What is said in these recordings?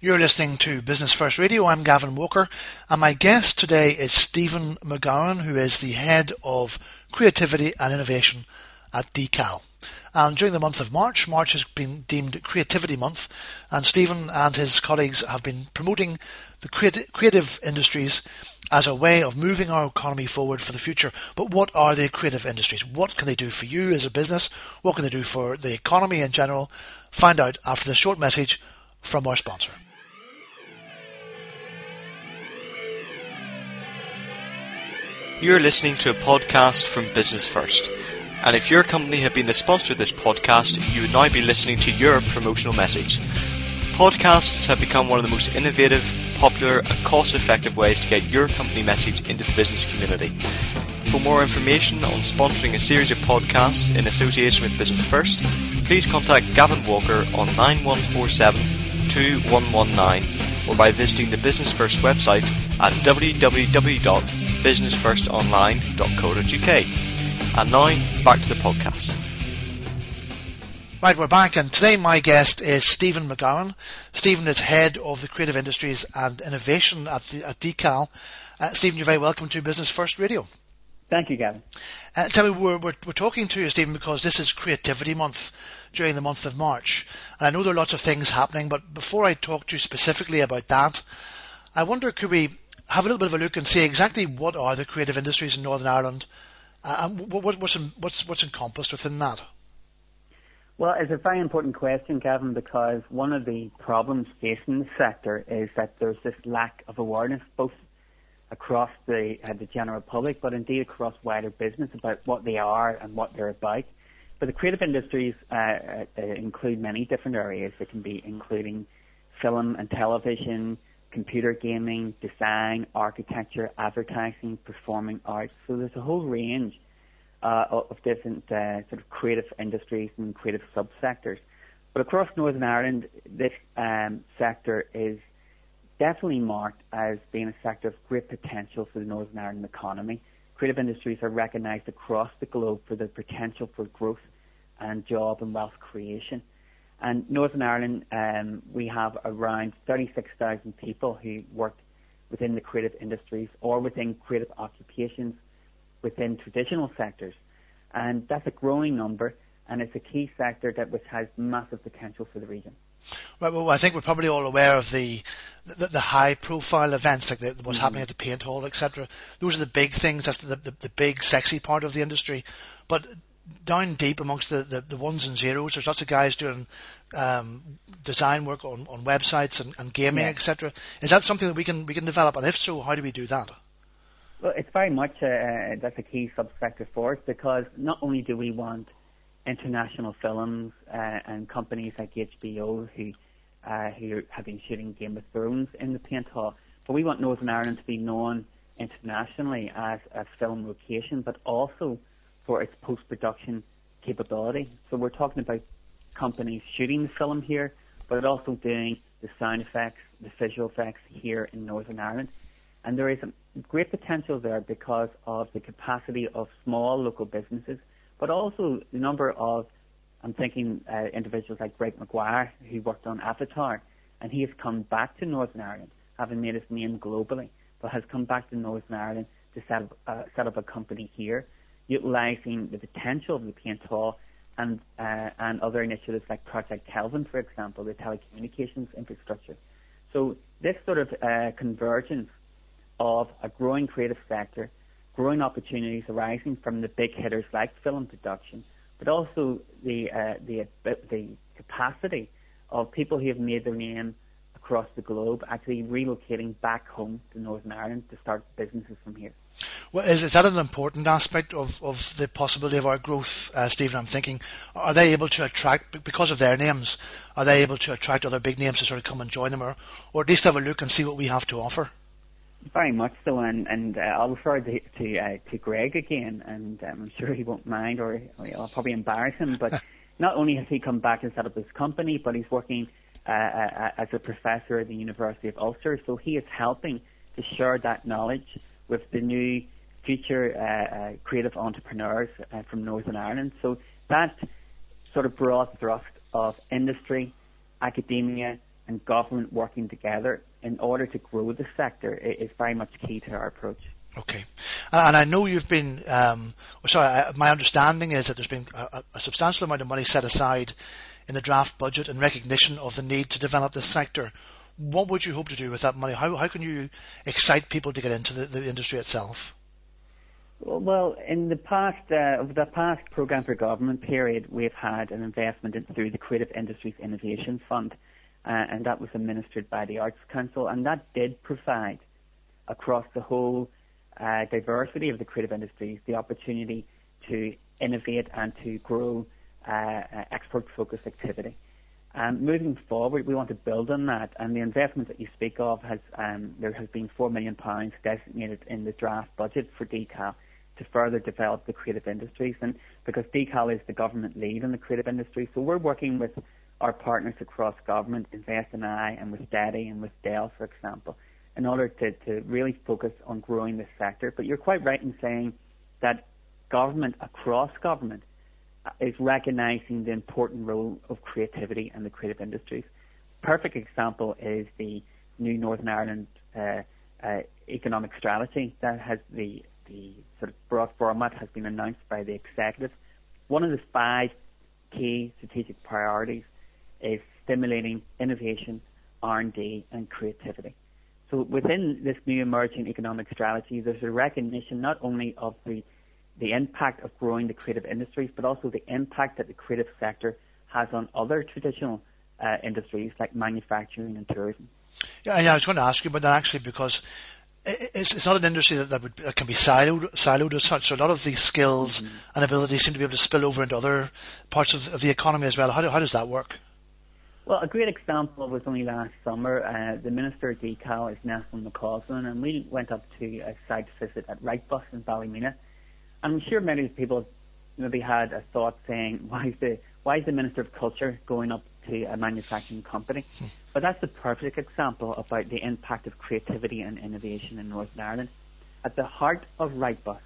You're listening to Business First Radio. I'm Gavin Walker, and my guest today is Stephen McGowan, who is the head of creativity and innovation at DCAL. And during the month of March, March has been deemed Creativity Month, and Stephen and his colleagues have been promoting the creative industries as a way of moving our economy forward for the future. But what are the creative industries? What can they do for you as a business? What can they do for the economy in general? Find out after this short message from our sponsor. You're listening to a podcast from Business First. And if your company had been the sponsor of this podcast, you would now be listening to your promotional message. Podcasts have become one of the most innovative, popular, and cost effective ways to get your company message into the business community. For more information on sponsoring a series of podcasts in association with Business First, please contact Gavin Walker on 9147 2119 or by visiting the Business First website at www businessfirstonline.co.uk. And now, back to the podcast. Right, we're back, and today my guest is Stephen McGowan. Stephen is head of the creative industries and innovation at, the, at DCAL. Uh, Stephen, you're very welcome to Business First Radio. Thank you, Gavin. Uh, tell me, we're, we're, we're, talking to you, Stephen, because this is Creativity Month during the month of March. And I know there are lots of things happening, but before I talk to you specifically about that, I wonder could we have a little bit of a look and see exactly what are the creative industries in Northern Ireland uh, and what, what's, what's, what's encompassed within that? Well, it's a very important question, Gavin, because one of the problems facing the sector is that there's this lack of awareness, both across the uh, the general public, but indeed across wider business about what they are and what they're about. But the creative industries uh, uh, include many different areas. They can be including film and television, computer gaming, design, architecture, advertising, performing arts. So there's a whole range uh, of different uh, sort of creative industries and creative subsectors. But across Northern Ireland, this um, sector is definitely marked as being a sector of great potential for the Northern Ireland economy. Creative industries are recognised across the globe for their potential for growth and job and wealth creation. And Northern Ireland, um, we have around 36,000 people who work within the creative industries or within creative occupations within traditional sectors. And that's a growing number, and it's a key sector that which has massive potential for the region. Right, well, I think we're probably all aware of the the, the high-profile events like the, what's mm-hmm. happening at the Paint Hall, etc. Those are the big things. That's the, the, the big, sexy part of the industry. But down deep amongst the, the, the, ones and zeros. There's lots of guys doing um, design work on, on websites and, and gaming, yeah. etc. Is that something that we can we can develop? And if so, how do we do that? Well, it's very much a, that's a key subsector for us because not only do we want international films uh, and companies like HBO who uh, who have been shooting Game of Thrones in the Paint Hall, but we want Northern Ireland to be known internationally as a film location, but also for its post-production capability. So we're talking about companies shooting the film here, but also doing the sound effects, the visual effects here in Northern Ireland. And there is a great potential there because of the capacity of small local businesses, but also the number of, I'm thinking uh, individuals like Greg Maguire, who worked on Avatar, and he has come back to Northern Ireland, having made his name globally, but has come back to Northern Ireland to set up, uh, set up a company here utilising the potential of the Paint Hall and, uh, and other initiatives like Project Kelvin, for example, the telecommunications infrastructure. So this sort of uh, convergence of a growing creative sector, growing opportunities arising from the big hitters like film production, but also the, uh, the, the capacity of people who have made their name across the globe actually relocating back home to Northern Ireland to start businesses from here. Well, is, is that an important aspect of, of the possibility of our growth, uh, Stephen? I'm thinking, are they able to attract, because of their names, are they able to attract other big names to sort of come and join them, or, or at least have a look and see what we have to offer? Very much so, and, and uh, I'll refer to to, uh, to Greg again, and um, I'm sure he won't mind, or I'll probably embarrass him. But not only has he come back and set up his company, but he's working uh, uh, as a professor at the University of Ulster, so he is helping to share that knowledge with the new future uh, uh, creative entrepreneurs uh, from Northern Ireland. So that sort of broad thrust of industry, academia, and government working together in order to grow the sector is very much key to our approach. Okay. And I know you've been, um, sorry, my understanding is that there's been a, a, substantial amount of money set aside in the draft budget in recognition of the need to develop this sector. What would you hope to do with that money? How, how can you excite people to get into the, the industry itself? Well, in the past, uh, over the past program for government period, we've had an investment in, through the Creative Industries Innovation Fund, uh, and that was administered by the Arts Council, and that did provide across the whole uh, diversity of the creative industries the opportunity to innovate and to grow export-focused activity. Moving forward, we want to build on that, and the investment that you speak of has um, there has been four million pounds designated in the draft budget for DCAL to further develop the creative industries, and because DCAL is the government lead in the creative industry, so we're working with our partners across government, Invest NI, and with DETI and with DEL, for example, in order to, to really focus on growing this sector. But you're quite right in saying that government across government is recognizing the important role of creativity and the creative industries. Perfect example is the new Northern Ireland uh, uh, economic strategy that has the the sort of broad format has been announced by the executive. One of the five key strategic priorities is stimulating innovation, R&D, and creativity. So within this new emerging economic strategy, there's a recognition not only of the the impact of growing the creative industries, but also the impact that the creative sector has on other traditional uh, industries like manufacturing and tourism. Yeah, yeah, I was going to ask you about that actually because it's, it's not an industry that, that, would, that can be siloed, siloed as such. So a lot of these skills mm-hmm. and abilities seem to be able to spill over into other parts of, of the economy as well. How, do, how does that work? Well, a great example was only last summer. Uh, the Minister of DCAL is Nelson McCausland, and we went up to a site visit at Wrightbus in Ballymena I'm sure many people maybe had a thought saying, why is the why is the Minister of Culture going up to a manufacturing company? Hmm. But that's the perfect example about the impact of creativity and innovation in Northern Ireland. At the heart of Wrightbus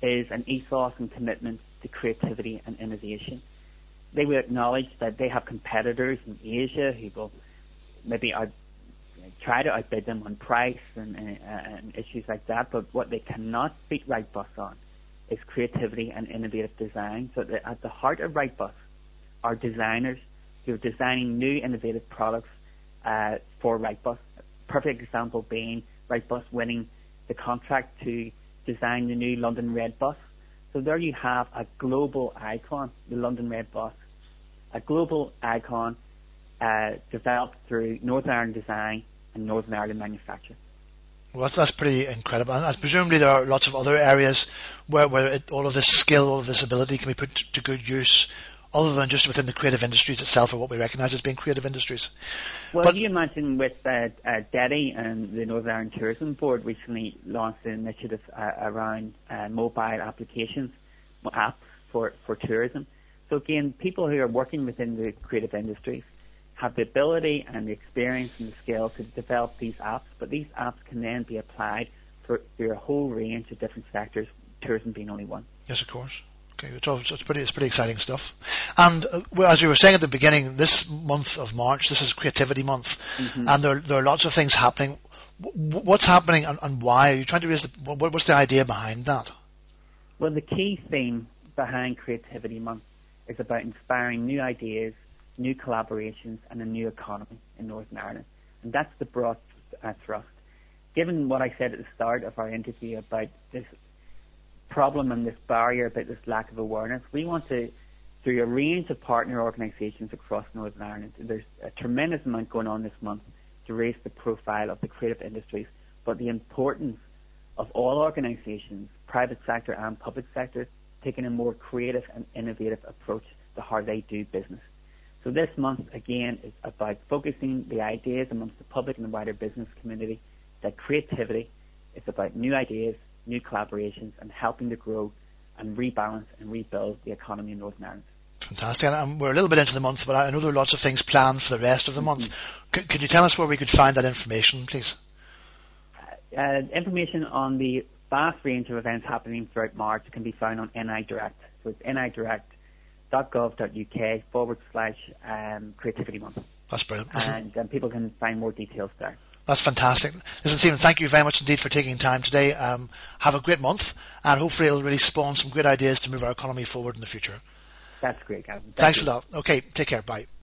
is an ethos and commitment to creativity and innovation. They will acknowledge that they have competitors in Asia who will maybe out, try to outbid them on price and, and, and issues like that, but what they cannot beat Wrightbus on is creativity and innovative design. So at the heart of Wrightbus are designers who are designing new innovative products uh, for Wrightbus. Perfect example being Wrightbus winning the contract to design the new London Red Bus. So there you have a global icon, the London Red Bus, a global icon uh, developed through Northern Ireland design and Northern Ireland manufacture. Well, that's, that's pretty incredible. And presumably there are lots of other areas where, where it, all of this skill, all of this ability can be put to good use other than just within the creative industries itself or what we recognise as being creative industries. Well, but, you imagine with uh, uh, and the Northern Ireland Tourism Board recently launched an initiative uh, around uh, mobile applications, apps for, for tourism. So again, people who are working within the creative industries have the ability and the experience and the skill to develop these apps, but these apps can then be applied for, for a whole range of different sectors, tourism being only one. Yes, of course. Okay, it's, it's pretty it's pretty exciting stuff. And uh, well, as we were saying at the beginning, this month of March, this is Creativity Month, mm-hmm. and there there are lots of things happening. W- what's happening and, and, why? Are you trying to raise the, what, what's the idea behind that? Well, the key theme behind Creativity Month is about inspiring new ideas new collaborations, and a new economy in Northern Ireland. And that's the broad uh, thrust. Given what I said at the start of our interview about this problem and this barrier, about this lack of awareness, we want to, through a range of partner organisations across Northern Ireland, there's a tremendous amount going on this month to raise the profile of the creative industries, but the importance of all organisations, private sector and public sector, taking a more creative and innovative approach to how they do business. So this month, again, is about focusing the ideas amongst the public and the wider business community that creativity is about new ideas, new collaborations, and helping to grow and rebalance and rebuild the economy in Northern Ireland. Fantastic. And we're a little bit into the month, but I know there are lots of things planned for the rest of the month. Mm-hmm. C- could you tell us where we could find that information, please? Uh, uh, information on the vast range of events happening throughout March can be found on NI Direct. So it's NI Direct www.gov.uk forward slash um, creativity month. That's brilliant. Listen, and um, people can find more details there. That's fantastic. Listen, Stephen, thank you very much indeed for taking time today. Um, have a great month, and hopefully it'll really spawn some great ideas to move our economy forward in the future. That's great, Gavin. Thank Thanks you. a lot. Okay, take care. Bye.